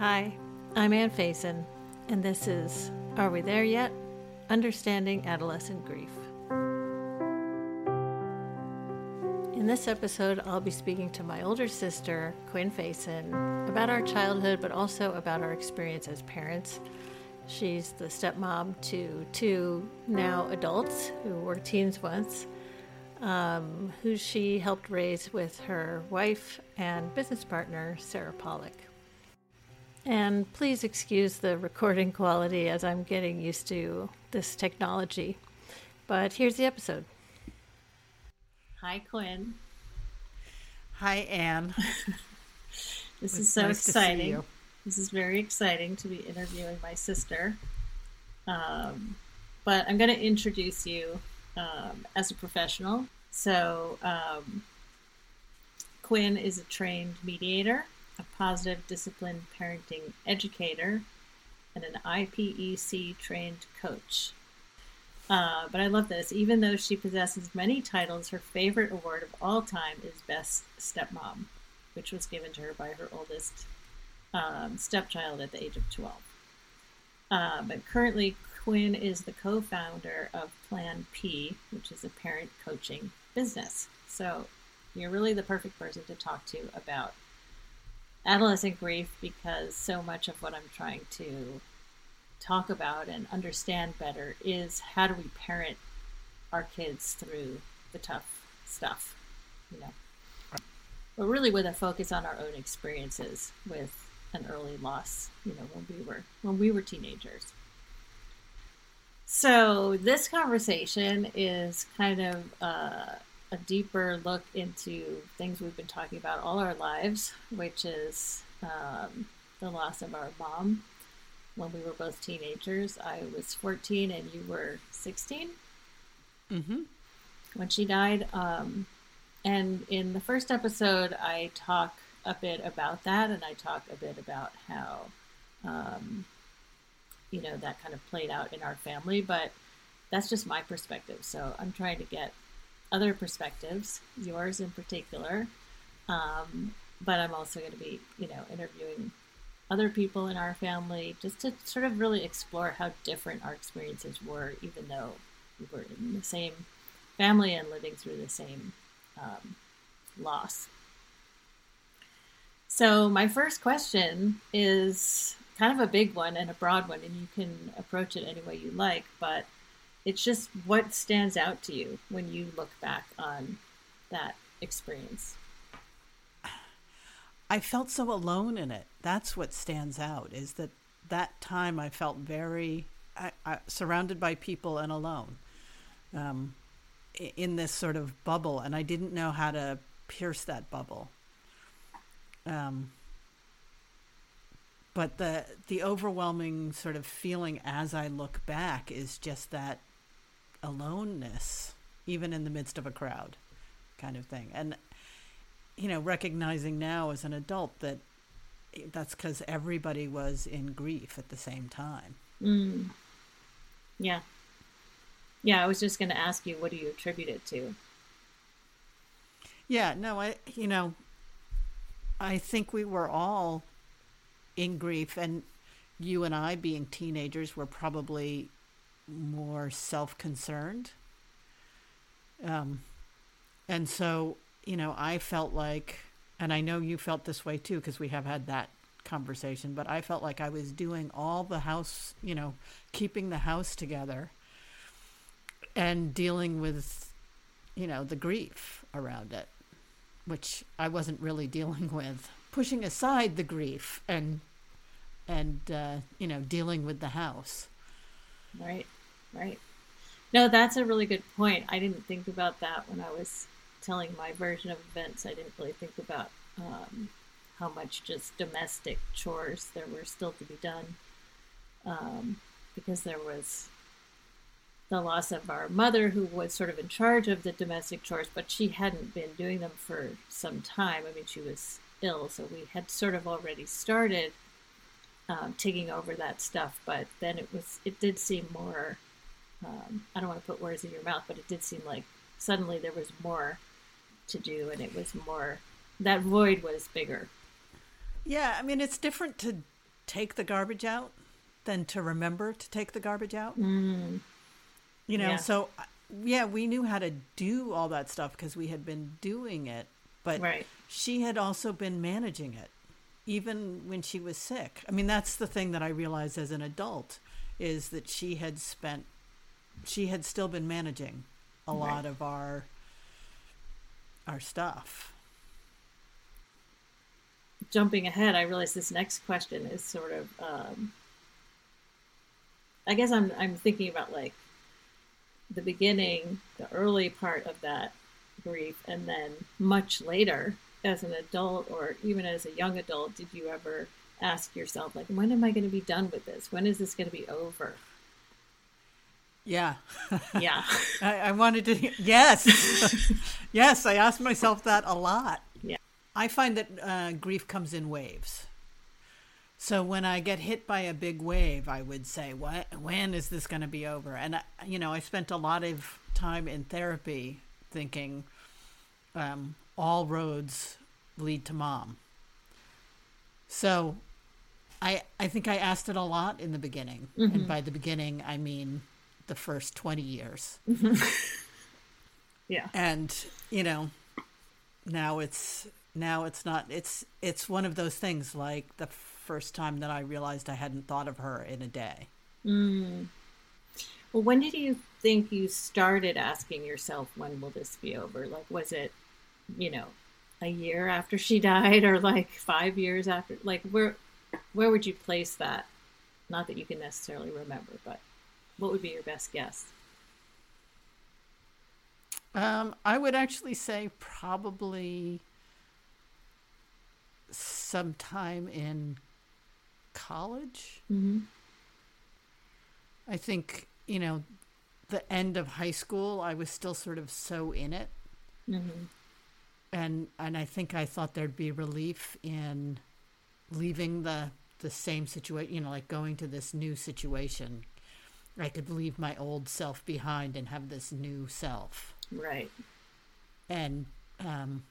Hi, I'm Ann Faison, and this is Are We There Yet? Understanding Adolescent Grief. In this episode, I'll be speaking to my older sister, Quinn Faison, about our childhood, but also about our experience as parents. She's the stepmom to two now adults who were teens once, um, who she helped raise with her wife and business partner, Sarah Pollock. And please excuse the recording quality as I'm getting used to this technology. But here's the episode. Hi, Quinn. Hi, Ann. this it's is so nice exciting. This is very exciting to be interviewing my sister. Um, but I'm going to introduce you um, as a professional. So, um, Quinn is a trained mediator a positive discipline parenting educator, and an IPEC trained coach. Uh, but I love this. Even though she possesses many titles, her favorite award of all time is Best Stepmom, which was given to her by her oldest um, stepchild at the age of 12. Uh, but currently, Quinn is the co founder of Plan P, which is a parent coaching business. So you're really the perfect person to talk to about adolescent grief because so much of what I'm trying to talk about and understand better is how do we parent our kids through the tough stuff, you know. But really with a focus on our own experiences with an early loss, you know, when we were when we were teenagers. So this conversation is kind of uh, a deeper look into things we've been talking about all our lives, which is um, the loss of our mom when we were both teenagers. I was 14 and you were 16 mm-hmm. when she died. Um, and in the first episode, I talk a bit about that and I talk a bit about how, um, you know, that kind of played out in our family. But that's just my perspective. So I'm trying to get other perspectives, yours in particular. Um, but I'm also going to be, you know, interviewing other people in our family just to sort of really explore how different our experiences were, even though we were in the same family and living through the same um, loss. So, my first question is kind of a big one and a broad one, and you can approach it any way you like, but it's just what stands out to you when you look back on that experience. I felt so alone in it. That's what stands out is that that time I felt very I, I, surrounded by people and alone um, in this sort of bubble, and I didn't know how to pierce that bubble. Um, but the the overwhelming sort of feeling as I look back is just that aloneness, even in the midst of a crowd, kind of thing. And, you know, recognizing now as an adult that that's because everybody was in grief at the same time. Mm. Yeah. Yeah, I was just going to ask you, what do you attribute it to? Yeah, no, I, you know, I think we were all in grief, and you and I, being teenagers, were probably more self concerned. Um, and so, you know, I felt like, and I know you felt this way too, because we have had that conversation, but I felt like I was doing all the house, you know, keeping the house together and dealing with, you know, the grief around it, which I wasn't really dealing with. Pushing aside the grief and, and, uh, you know, dealing with the house. Right. Right. No, that's a really good point. I didn't think about that when I was telling my version of events. I didn't really think about um, how much just domestic chores there were still to be done um, because there was the loss of our mother, who was sort of in charge of the domestic chores, but she hadn't been doing them for some time. I mean, she was ill, so we had sort of already started um, taking over that stuff, but then it was it did seem more um, I don't want to put words in your mouth, but it did seem like suddenly there was more to do, and it was more that void was bigger. Yeah, I mean, it's different to take the garbage out than to remember to take the garbage out. Mm. You know, Yeah. so yeah, we knew how to do all that stuff because we had been doing it, but Right. she had also been managing it even when she was sick. I mean, that's the thing that I realized as an adult is that she had spent she had still been managing a Right. lot of our our stuff. jumping ahead, I realize this next question is sort of. Um, I guess I'm I'm thinking about like the beginning, the early part of that grief, and then much later, as an adult or even as a young adult, did you ever ask yourself like, when am I going to be done with this? When is this going to be over? Yeah. Yeah, I, I wanted to yes. yes, I asked myself that a lot. Yeah. I find that uh, grief comes in waves. So when I get hit by a big wave, I would say, "What? When is this going to be over?" And I, you know, I spent a lot of time in therapy thinking, um, all roads lead to mom. So, I I think I asked it a lot in the beginning, and by the beginning, I mean the first twenty years. yeah, And you know, now it's now it's not it's it's one of those things like the first time that I realized I hadn't thought of her in a day. Mm. Well, when did you think you started asking yourself, when will this be over? Like, was it, you know, a year after she died or like five years after? Like, where, where would you place that? Not that you can necessarily remember, but what would be your best guess? Um, I would actually say probably sometime in college. Mm-hmm. I think, you know, the end of high school, I was still sort of so in it. Mm-hmm. And and I think I thought there'd be relief in leaving the the same situation, you know, like going to this new situation. I could leave my old self behind and have this new self. Right. And um,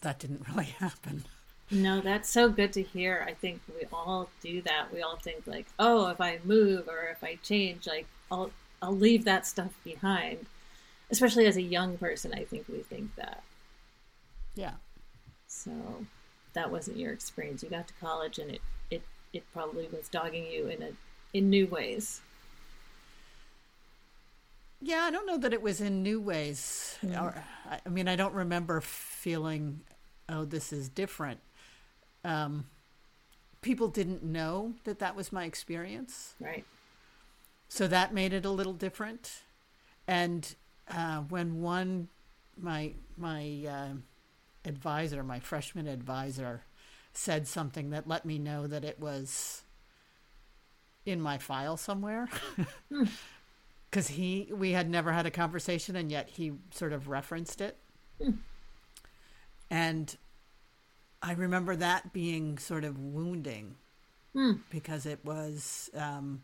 that didn't really happen. No, that's so good to hear. I think we all do that. We all think like, oh, if I move or if I change, like I'll I'll leave that stuff behind. Especially as a young person, I think we think that. Yeah. So that wasn't your experience. You got to college and it it, it probably was dogging you in a in new ways. Yeah, I don't know that it was in new ways. Or, I I mean, I don't remember feeling, oh, this is different. Um, people didn't know that that was my experience. Right. So that made it a little different. And uh, when one, my my uh, advisor, my freshman advisor, said something that let me know that it was in my file somewhere, because he we had never had a conversation, and yet he sort of referenced it, and I remember that being sort of wounding Hmm. because it was. Um,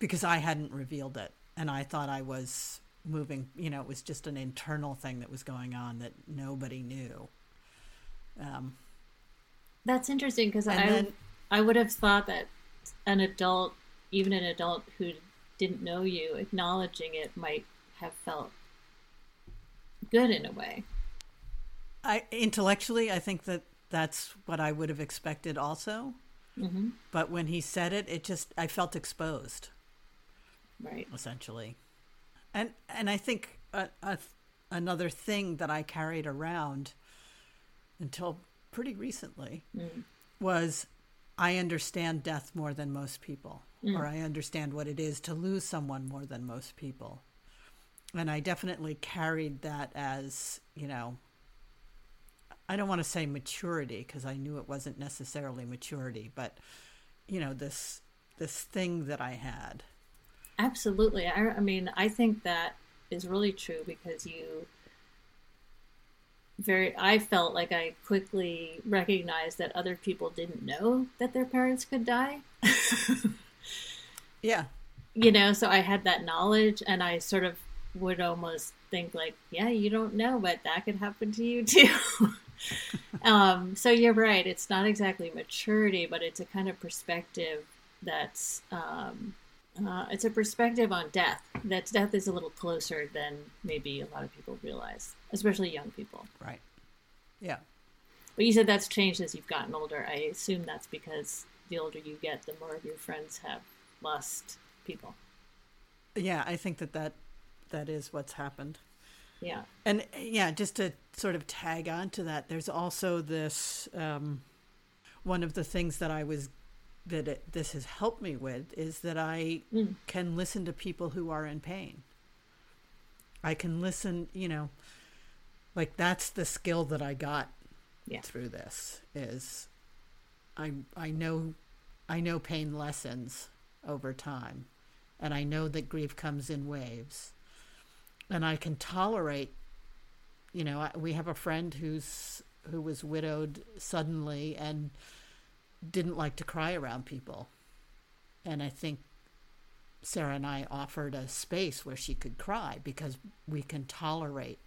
because I hadn't revealed it and I thought I was moving, you know, it was just an internal thing that was going on that nobody knew. Um, That's interesting because I then- I would have thought that an adult, even an adult who didn't know you, acknowledging it might have felt good in a way. I intellectually, I think that that's what I would have expected also. hmm But when he said it, it just, I felt exposed Right. essentially. And, and I think a, a, another thing that I carried around until pretty recently Mm. was I understand death more than most people, Mm. or I understand what it is to lose someone more than most people. And I definitely carried that as, you know, I don't want to say maturity because I knew it wasn't necessarily maturity, but you know, this this thing that I had. Absolutely. I, I mean, I think that is really true because you very, I felt like I quickly recognized that other people didn't know that their parents could die. Yeah. you know, so I had that knowledge and I sort of would almost think like, yeah, you don't know, but that could happen to you too. um, so you're right. It's not exactly maturity, but it's a kind of perspective that's um, uh, it's a perspective on death. That death is a little closer than maybe a lot of people realize, especially young people. Right. Yeah. But you said that's changed as you've gotten older. I assume that's because the older you get, the more of your friends have lost people. Yeah, I think that that, that is what's happened. Yeah. And yeah, just to sort of tag on to that, there's also this um, one of the things that I was that it, this has helped me with is that I mm. can listen to people who are in pain. I can listen, you know, like that's the skill that I got yeah. through this is I I know I know pain lessens over time and I know that grief comes in waves and I can tolerate you know, I, we have a friend who's who was widowed suddenly and didn't like to cry around people. And I think Sarah and I offered a space where she could cry because we can tolerate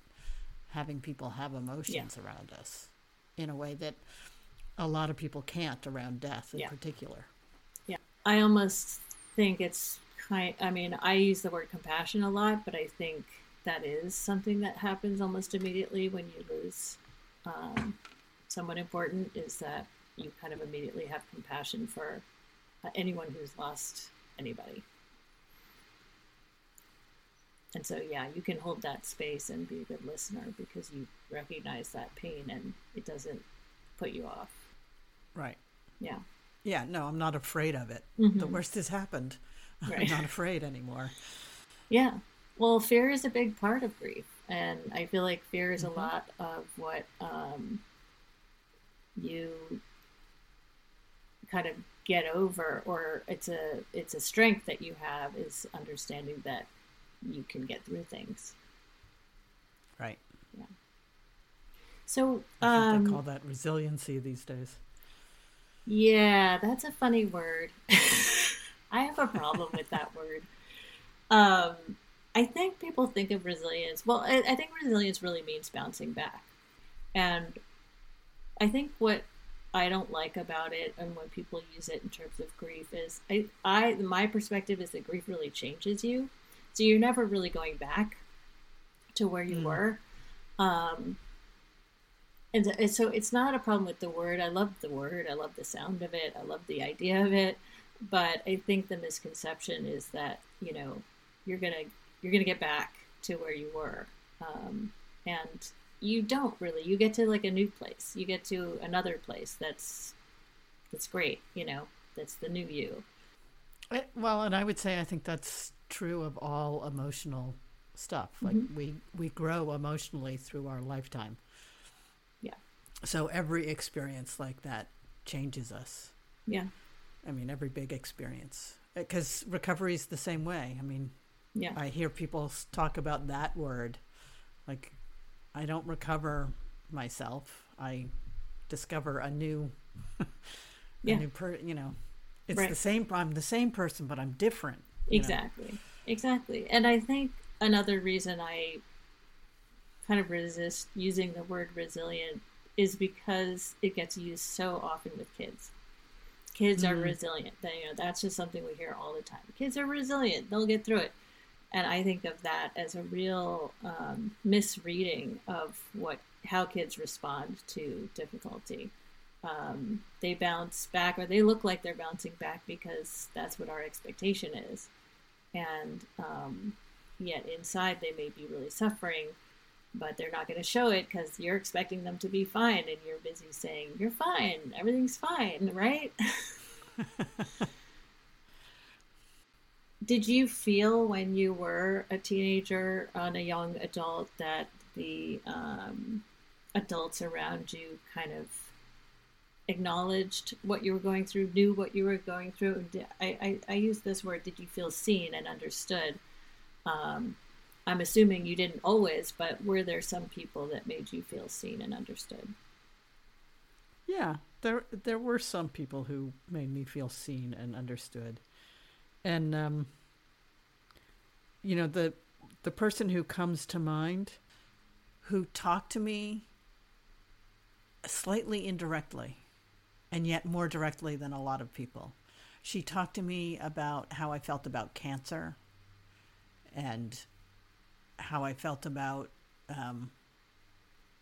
having people have emotions yeah. around us in a way that a lot of people can't around death in yeah. particular. I almost think it's kind I mean, I use the word compassion a lot, but I think that is something that happens almost immediately when you lose um, someone important is that you kind of immediately have compassion for uh, anyone who's lost anybody. And so, yeah, you can hold that space and be a good listener because you recognize that pain and it doesn't put you off. Right. Yeah. Yeah, no, I'm not afraid of it. Mm-hmm. The worst has happened. Right. I'm not afraid anymore. Yeah. Well, fear is a big part of grief. And I feel like fear is mm-hmm. a lot of what um, you kind of get over or it's a it's a strength that you have is understanding that you can get through things right yeah so I um, they call that resiliency these days yeah that's a funny word i have a problem with that word um i think people think of resilience well I, I think resilience really means bouncing back and i think what I don't like about it and when people use it in terms of grief is I, I my perspective is that grief really changes you. So you're never really going back to where you mm. were. Um, and so it's not a problem with the word. I love the word. I love the sound of it. I love the idea of it. But I think the misconception is that you know you're gonna you're gonna get back to where you were, um, and you don't really. You get to like a new place. You get to another place that's that's great. You know, that's the new you. Well, and I would say I think that's true of all emotional stuff. Like mm-hmm. we we grow emotionally through our lifetime. So every experience like that changes us. Yeah. I mean, every big experience uh, because recovery is the same way. I mean, yeah. I hear people talk about that word like I don't recover myself. I discover a new, a yeah. new per. You know, it's right. the same. I'm the same person, but I'm different. Exactly. Know? Exactly. And I think another reason I kind of resist using the word resilient is because it gets used so often with kids. Kids mm-hmm. are resilient. They, you know, that's just something we hear all the time. Kids are resilient. They'll get through it and I think of that as a real um, misreading of what how kids respond to difficulty. Um, they bounce back, or they look like they're bouncing back because that's what our expectation is, and um, yet inside they may be really suffering, but they're not going to show it because you're expecting them to be fine, and you're busy saying you're fine, everything's fine, right? did you feel when you were a teenager and a young adult that the um, adults around you kind of acknowledged what you were going through, knew what you were going through? I, I, I use this word, did you feel seen and understood? Um, I'm assuming you didn't always, but were there some people that made you feel seen and understood? Yeah, there there were some people who made me feel seen and understood and um, you know the the person who comes to mind who talked to me slightly indirectly, and yet more directly than a lot of people. She talked to me about how I felt about cancer and how I felt about, um,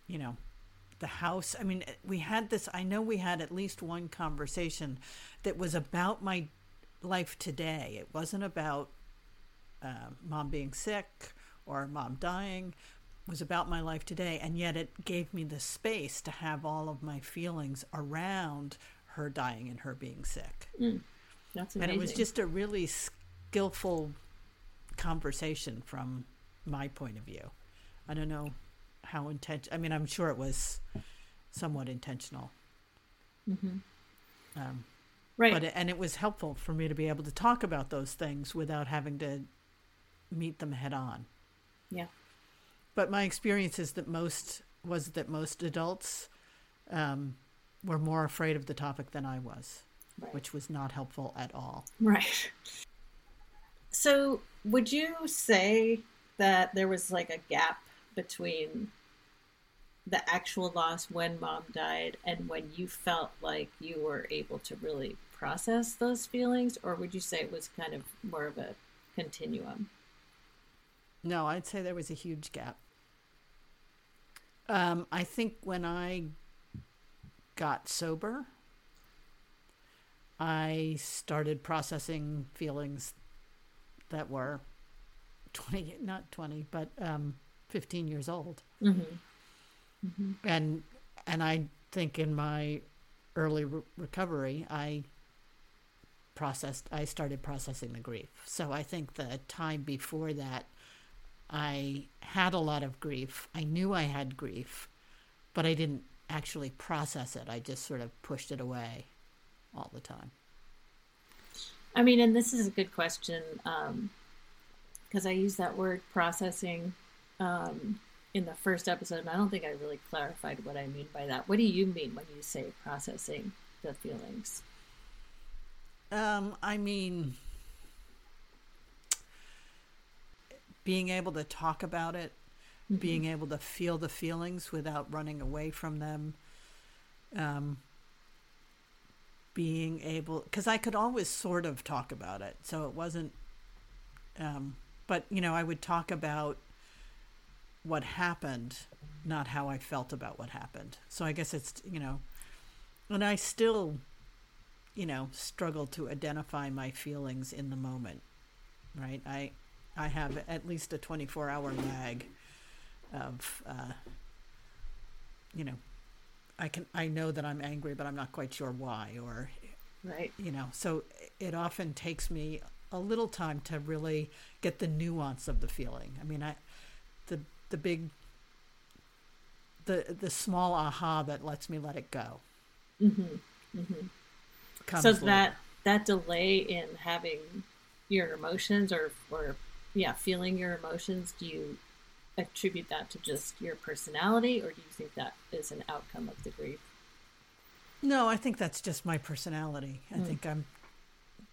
you know, the house. I mean, we had this, I know we had at least one conversation that was about my life today. It wasn't about uh, mom being sick or mom dying. It was about my life today. And yet it gave me the space to have all of my feelings around her dying and her being sick. Mm. That's amazing. And it was just a really skillful conversation from my point of view. I don't know how intentional. I mean, I'm sure it was somewhat intentional. Mm-hmm. Um, right. But it, and it was helpful for me to be able to talk about those things without having to meet them head on. Yeah. But my experience is that most was that most adults um, were more afraid of the topic than I was right. which was not helpful at all. Right. So, would you say that there was like a gap between the actual loss when mom died and when you felt like you were able to really process those feelings, or would you say it was kind of more of a continuum? No, I'd say there was a huge gap. Um, I think when I got sober, I started processing feelings that were 20, not 20, but um, 15 years old. Mm-hmm. Mm-hmm. And, and I think in my early re- recovery, I processed, I started processing the grief. So I think the time before that, I had a lot of grief. I knew I had grief, but I didn't actually process it. I just sort of pushed it away all the time? I mean, and this is a good question because I use that word processing um, in the first episode, and I don't think I really clarified what I mean by that. What do you mean when you say processing the feelings? Um, I mean, being able to talk about it, mm-hmm. being able to feel the feelings without running away from them. Um, being able because I could always sort of talk about it, so it wasn't. Um, but you know, I would talk about what happened, not how I felt about what happened. So I guess it's you know, and I still, you know, struggle to identify my feelings in the moment. Right, I I have at least a twenty four hour lag of. Uh, you know I can I know that I'm angry, but I'm not quite sure why or right. You know, so it often takes me a little time to really get the nuance of the feeling. I mean, I the the big the the small aha that lets me let it go. Mm-hmm. Mm-hmm. So later. that that delay in having your emotions or or yeah, feeling your emotions, do you attribute that to just your personality, or do you think that is an outcome of the grief? No, I think that's just my personality. I mm. think I'm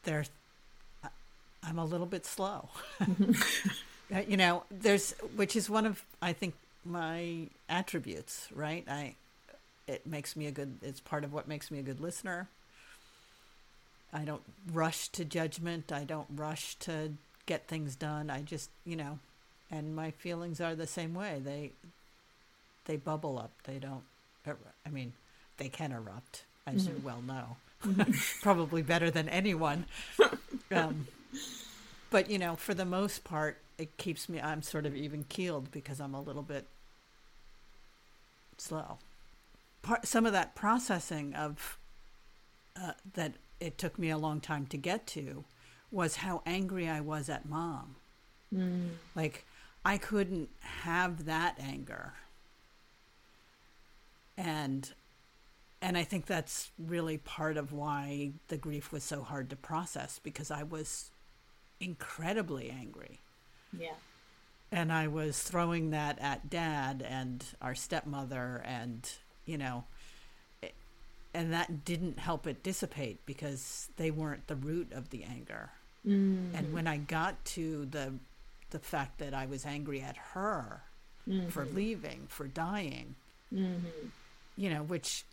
there. I'm a little bit slow. You know, there's which is one of I think my attributes, right? I it makes me a good. It's part of what makes me a good listener. I don't rush to judgment. I don't rush to get things done. I just, you know, and my feelings are the same way. They they bubble up. They don't. I mean, they can erupt, as mm-hmm. you well know, probably better than anyone. Um, but you know, for the most part, it keeps me. I'm sort of even keeled because I'm a little bit slow. Part, some of that processing of uh, that it took me a long time to get to was how angry I was at mom. Mm. Like I couldn't have that anger. And and I think that's really part of why the grief was so hard to process because I was incredibly angry. Yeah. And I was throwing that at dad and our stepmother and, you know, and that didn't help it dissipate because they weren't the root of the anger. Mm-hmm. And when I got to the the fact that I was angry at her mm-hmm. for leaving, for dying. Mm-hmm. you know, which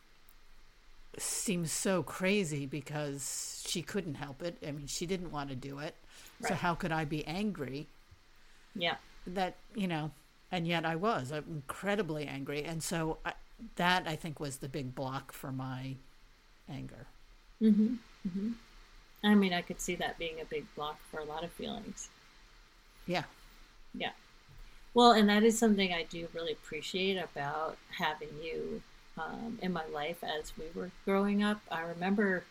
seems so crazy because she couldn't help it. I mean, she didn't want to do it. Right. So how could I be angry? Yeah. That, you know, and yet I was I'm incredibly angry. And so I, that I think was the big block for my anger. Mhm. Mhm. I mean, I could see that being a big block for a lot of feelings. Yeah. Yeah. Well, and that is something I do really appreciate about having you um, in my life as we were growing up. I remember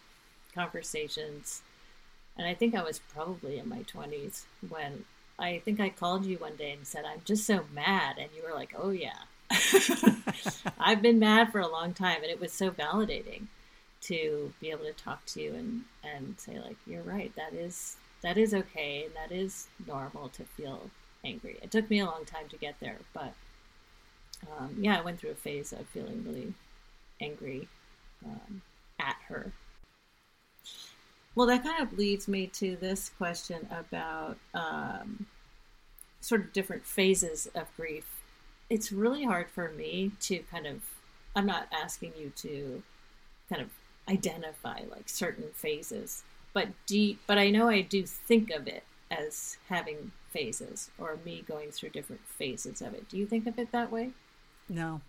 conversations, and I think I was probably in my 20s when I think I called you one day and said, I'm just so mad. And you were like, oh, yeah. I've been mad for a long time. And it was so validating to be able to talk to you and, and say, like, you're right. That is that is okay and that is normal to feel angry. It took me a long time to get there, but um, yeah, I went through a phase of feeling really angry um, at her. Well, that kind of leads me to this question about um, sort of different phases of grief. It's really hard for me to kind of, I'm not asking you to kind of identify like certain phases, but do, but I know I do think of it as having phases or me going through different phases of it. Do you think of it that way? No.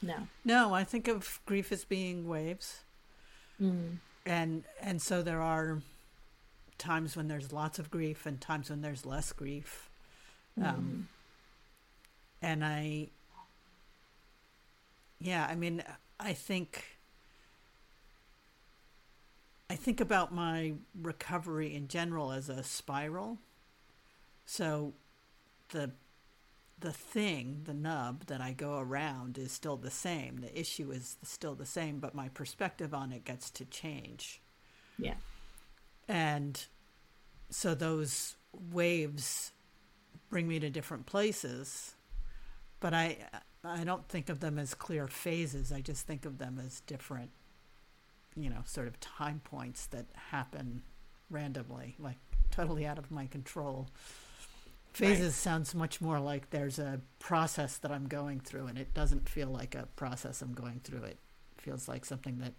No. No, I think of grief as being waves. Mm. And and so there are times when there's lots of grief and times when there's less grief. Mm. Um, and I yeah, I mean I think I think about my recovery in general as a spiral. So the the thing, the nub that I go around is still the same. The issue is still the same, but my perspective on it gets to change. Yeah. And so those waves bring me to different places, but I I don't think of them as clear phases. I just think of them as different you know, sort of time points that happen randomly, like totally out of my control. Phases right. sounds much more like there's a process that I'm going through, and it doesn't feel like a process I'm going through. It feels like something that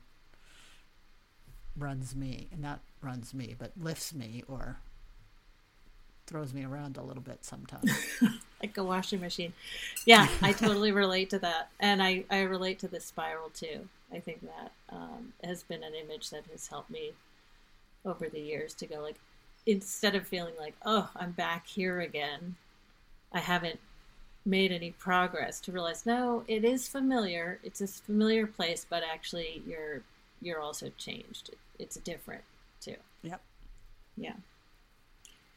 runs me, and not runs me, but lifts me or throws me around a little bit sometimes. like a washing machine. Yeah, I totally relate to that. And I, I relate to the spiral too. I think that um, has been an image that has helped me over the years to go like, instead of feeling like, oh, I'm back here again, I haven't made any progress to realize, no, it is familiar. It's a familiar place, but actually you're, you're also changed. It's different too. Yep. Yeah.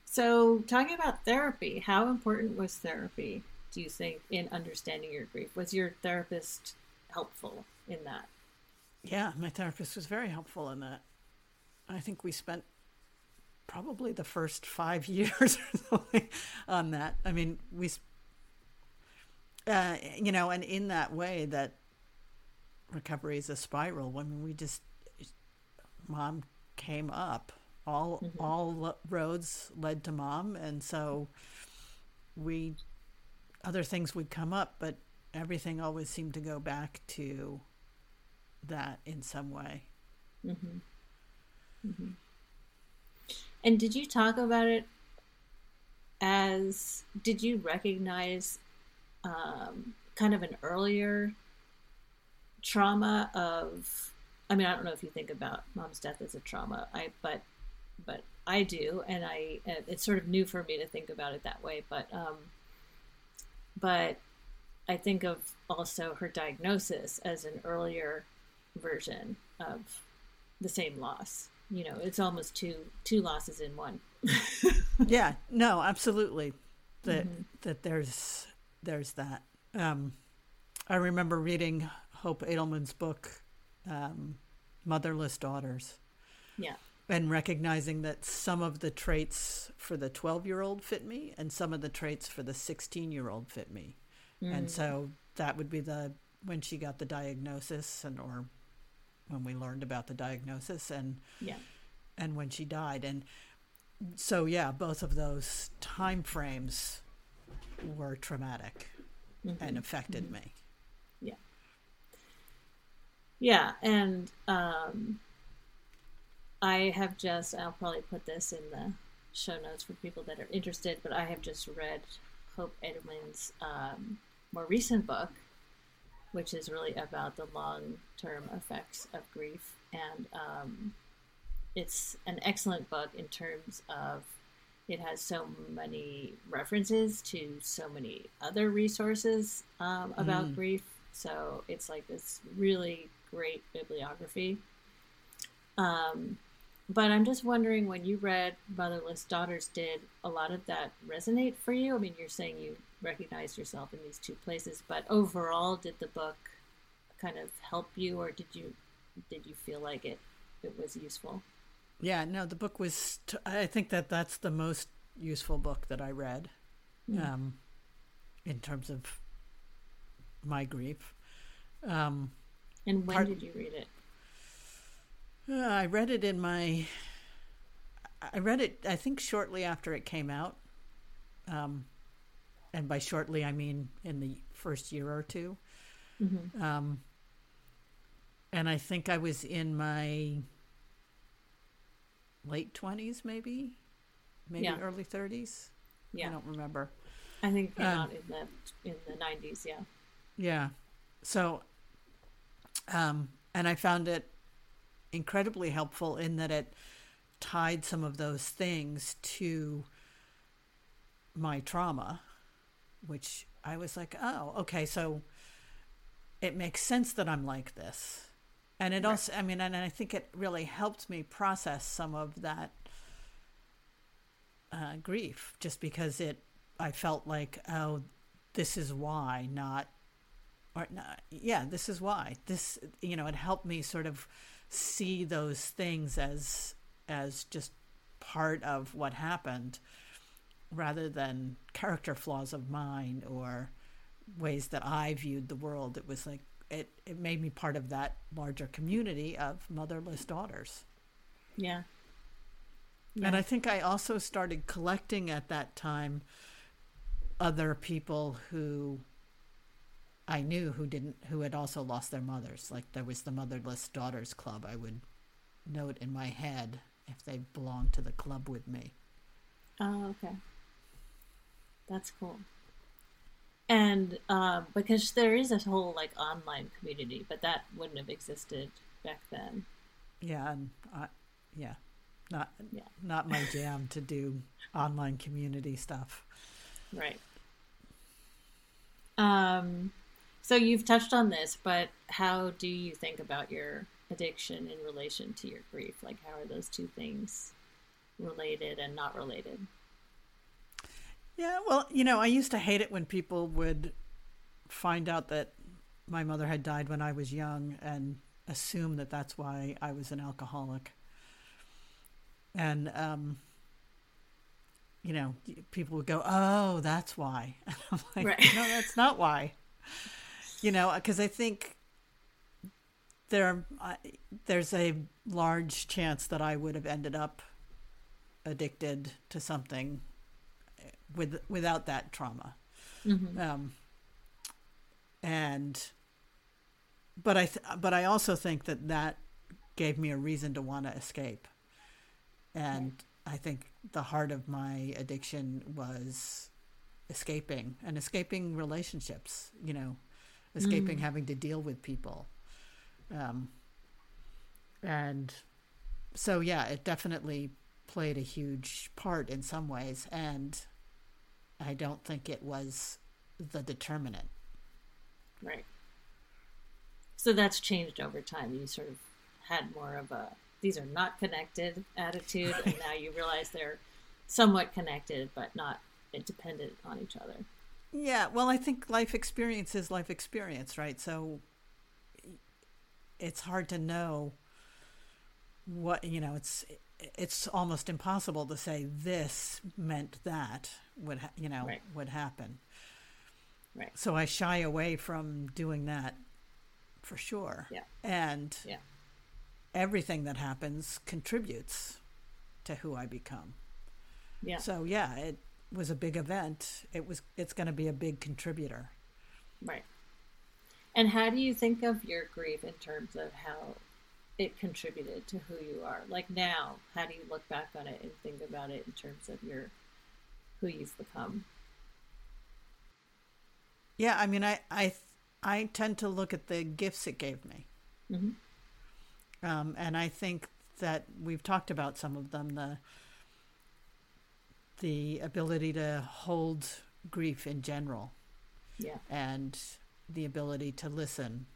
So, talking about therapy, how important was therapy, do you think, in understanding your grief? Was your therapist helpful in that? Yeah, my therapist was very helpful in that. I think we spent probably the first five years or something on that. I mean, we, uh, you know, and in that way, that recovery is a spiral. When we just, mom came up all mm-hmm. all roads led to mom and so we other things would come up but everything always seemed to go back to that in some way mm-hmm. Mm-hmm. And did you talk about it as did you recognize um, kind of an earlier trauma of I mean, I don't know if you think about mom's death as a trauma, I but but I do, and I it's sort of new for me to think about it that way. But um, but I think of also her diagnosis as an earlier version of the same loss. You know, it's almost two two losses in one. yeah, no, absolutely. That mm-hmm. that there's there's that. Um, I remember reading Hope Edelman's book, um, Motherless Daughters. Yeah and recognizing that some of the traits for the 12 year old fit me and some of the traits for the 16 year old fit me mm. and so that would be the when she got the diagnosis and or when we learned about the diagnosis and yeah and when she died and so yeah both of those time frames were traumatic mm-hmm. and affected mm-hmm. me yeah Yeah, and um, I have just, I'll probably put this in the show notes for people that are interested, but I have just read Hope Edelman's um, more recent book, which is really about the long term effects of grief. And um, it's an excellent book in terms of it has so many references to so many other resources um, about mm. grief. So it's like this really great bibliography. Um, but I'm just wondering when you read Motherless Daughters, did a lot of that resonate for you? I mean, you're saying you recognized yourself in these two places, but overall, did the book kind of help you, or did you did you feel like it it was useful? Yeah, no, the book was. T- I think that that's the most useful book that I read, mm. um, in terms of my grief. Um, and when part, did you read it? Uh, I read it in my. I read it, I think, shortly after it came out. Um, and by shortly, I mean in the first year or 2 mm-hmm. um, and I think I was in my late 20s, maybe, maybe yeah. early 30s. Yeah. I don't remember. I think it came um, out in the, in the 90s, yeah. Yeah. So, um, and I found it incredibly helpful in that it tied some of those things to my trauma, which I was like, oh, okay, so it makes sense that I'm like this. And it right. also, I mean, and I think it really helped me process some of that uh, grief just because it, I felt like, oh, this is why, not, or not, yeah, this is why. This, you know, it helped me sort of see those things as as just part of what happened rather than character flaws of mine or ways that I viewed the world. It was like it, it made me part of that larger community of motherless daughters. Yeah. yeah. And I think I also started collecting at that time other people who I knew who didn't who had also lost their mothers. Like there was the Motherless Daughters Club. I would note in my head if they belonged to the club with me. Oh, okay. That's cool. And uh, because there is a whole like online community, but that wouldn't have existed back then. Yeah, and I, yeah, not yeah. not my jam to do online community stuff. Right. Um so you've touched on this, but how do you think about your addiction in relation to your grief? Like, how are those two things related and not related? Yeah, well, you know, I used to hate it when people would find out that my mother had died when I was young and assume that that's why I was an alcoholic. And, um, you know, people would go, "Oh, that's why." I'm like, right. "No, that's not why." you know, because I think there uh, there's a large chance that I would have ended up addicted to something with without that trauma. Mm-hmm. Um, and but I th- but I also think that that gave me a reason to want to escape. And I think the heart of my addiction was escaping and escaping relationships, you know, escaping mm. having to deal with people. Um, and so, yeah, it definitely played a huge part in some ways. And I don't think it was the determinant. Right. So that's changed over time. You sort of had more of a these are not connected attitude, and now you realize they're somewhat connected but not dependent on each other. Yeah, well, I think life experience is life experience, right? So it's hard to know what you know. It's it's almost impossible to say this meant that would ha- you know right. would happen. Right. So I shy away from doing that for sure. Yeah. And yeah. everything that happens contributes to who I become. Yeah. So yeah, it was a big event, it was it's going to be a big contributor. Right. And how do you think of your grief in terms of how it contributed to who you are? Like now, how do you look back on it and think about it in terms of your who you've become? Yeah, I mean, I I I tend to look at the gifts it gave me, mm-hmm. um, and I think that we've talked about some of them. The the ability to hold grief in general, yeah, and the ability to listen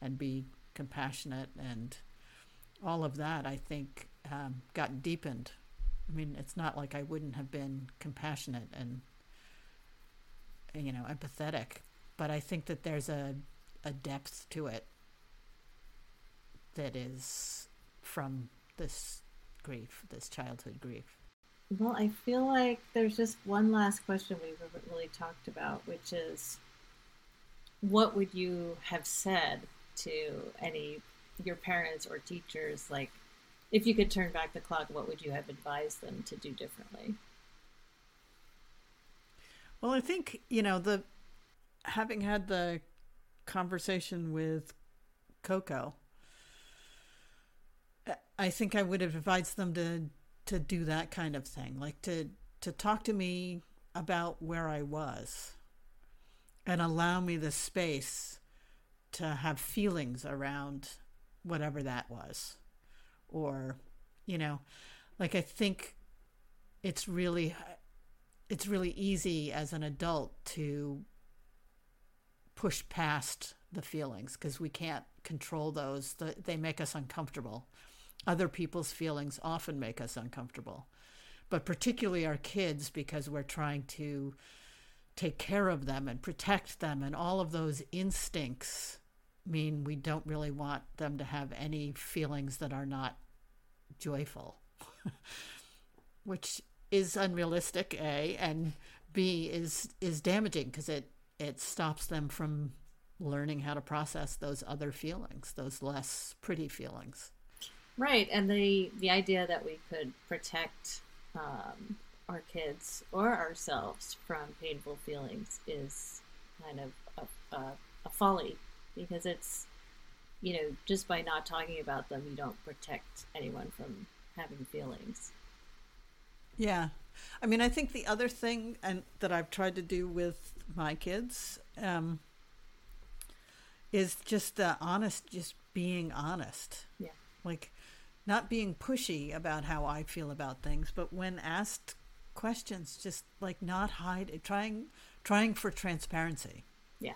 and be compassionate and all of that. I think um, got deepened. I mean, it's not like I wouldn't have been compassionate and you know empathetic but I think that there's a a depth to it that is from this grief, this childhood grief. Well, I feel like there's just one last question we haven't really talked about, which is what would you have said to any your parents or teachers like if you could turn back the clock what would you have advised them to do differently? Well i think you know the having had the conversation with Coco, I think I would have advised them to to do that kind of thing, like to to talk to me about where I was and allow me the space to have feelings around whatever that was. Or, you know, like I think it's really it's really easy as an adult to push past the feelings because we can't control those. They make us uncomfortable. Other people's feelings often make us uncomfortable, but particularly our kids because we're trying to take care of them and protect them, and all of those instincts mean we don't really want them to have any feelings that are not joyful, which is unrealistic, A, and B is is damaging because it it stops them from learning how to process those other feelings, those less pretty feelings. Right, and the the idea that we could protect um, our kids or ourselves from painful feelings is kind of a, a, a folly because it's you know just by not talking about them you don't protect anyone from having feelings. Yeah, I mean, I think the other thing and that I've tried to do with my kids um, is just the honest, just being honest. Yeah. Like not being pushy about how I feel about things, but when asked questions, just like not hide, trying, trying for transparency. Yeah.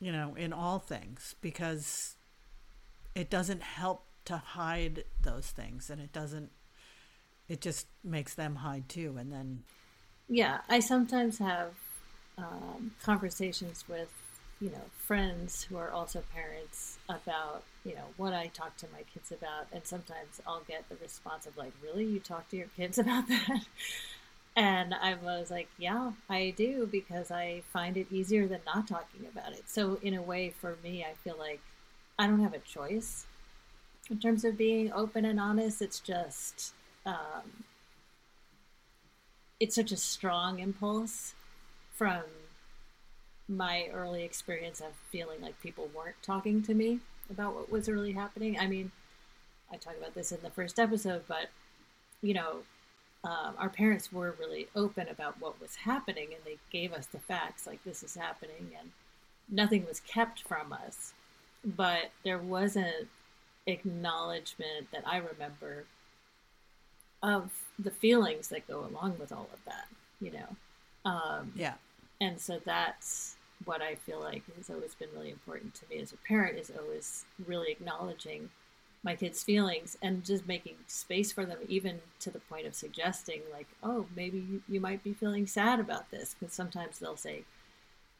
You know, in all things, because it doesn't help to hide those things and it doesn't it just makes them hide too and then yeah i sometimes have um, conversations with you know friends who are also parents about you know what i talk to my kids about and sometimes i'll get the response of like really? You talk to your kids about that and i was like yeah i do because i find it easier than not talking about it so in a way for me i feel like i don't have a choice in terms of being open and honest it's just um, it's such a strong impulse from my early experience of feeling like people weren't talking to me about what was really happening. I mean, I talk about this in the first episode, but you know, um, our parents were really open about what was happening and they gave us the facts like this is happening and nothing was kept from us. But there wasn't acknowledgement that I remember of the feelings that go along with all of that, you know. Um, yeah. And so that's what I feel like has always been really important to me as a parent is always really acknowledging my kids' feelings and just making space for them, even to the point of suggesting, like, oh, maybe you, you might be feeling sad about this. Because sometimes they'll say,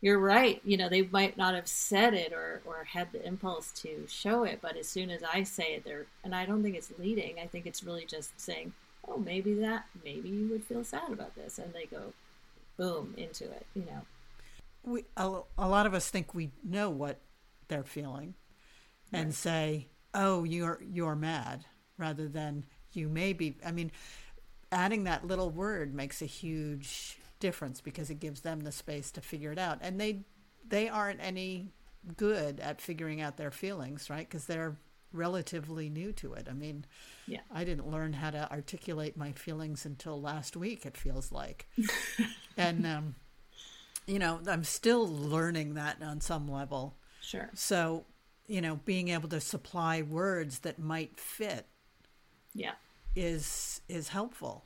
you're right. You know, they might not have said it or, or had the impulse to show it, but as soon as I say it, they're, and I don't think it's leading, I think it's really just saying, oh, maybe that, maybe you would feel sad about this. And they go, boom, into it, you know. We, a, a lot of us think we know what they're feeling and right. say, oh, you're, you're mad rather than you may be. I mean, adding that little word makes a huge difference because it gives them the space to figure it out. And they, they aren't any good at figuring out their feelings, right? Because they're relatively new to it. I mean, yeah. I didn't learn how to articulate my feelings until last week, it feels like. and, um, you know, I'm still learning that on some level. Sure. So, you know, being able to supply words that might fit yeah is is helpful.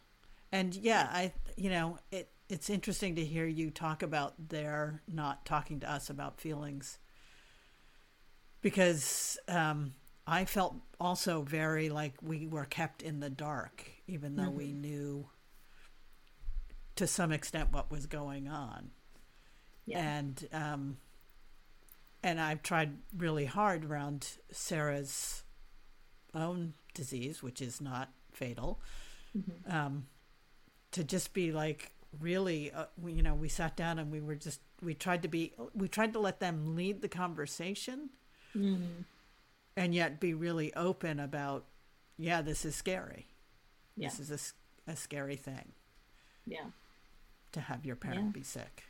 And yeah, I you know, it it's interesting to hear you talk about their not talking to us about feelings because um, I felt also very like we were kept in the dark, even though mm-hmm. we knew to some extent what was going on. Yeah. And um, and I've tried really hard around Sarah's own disease, which is not fatal, mm-hmm. um, to just be like really, uh, we, you know, we sat down and we were just we tried to be we tried to let them lead the conversation mm-hmm. and yet be really open about, yeah, this is scary. Yeah. This is a, a scary thing. Yeah. To have your parent yeah. be sick.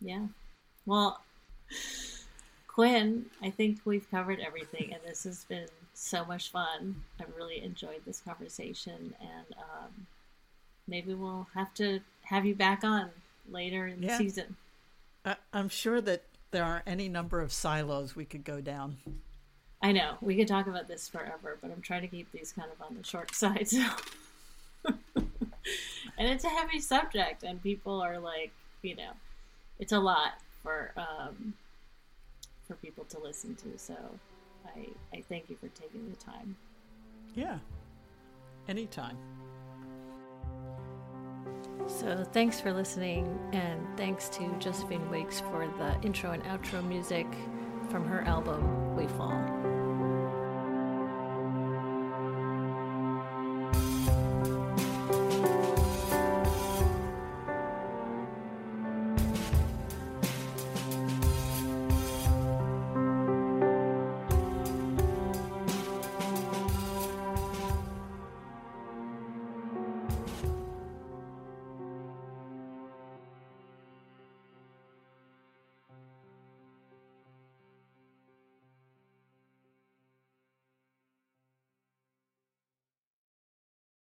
Yeah. Well, Quinn, I think we've covered everything, and this has been so much fun. I've really enjoyed this conversation, and um, maybe we'll have to have you back on later in yeah. the season. I, I'm sure that there are any number of silos we could go down. I know we could talk about this forever, but I'm trying to keep these kind of on the short side. So. and it's a heavy subject, and people are like, you know, it's a lot for um, for people to listen to. So, I I thank you for taking the time. Yeah, anytime. So, thanks for listening, and thanks to Josephine Wiggs for the intro and outro music from her album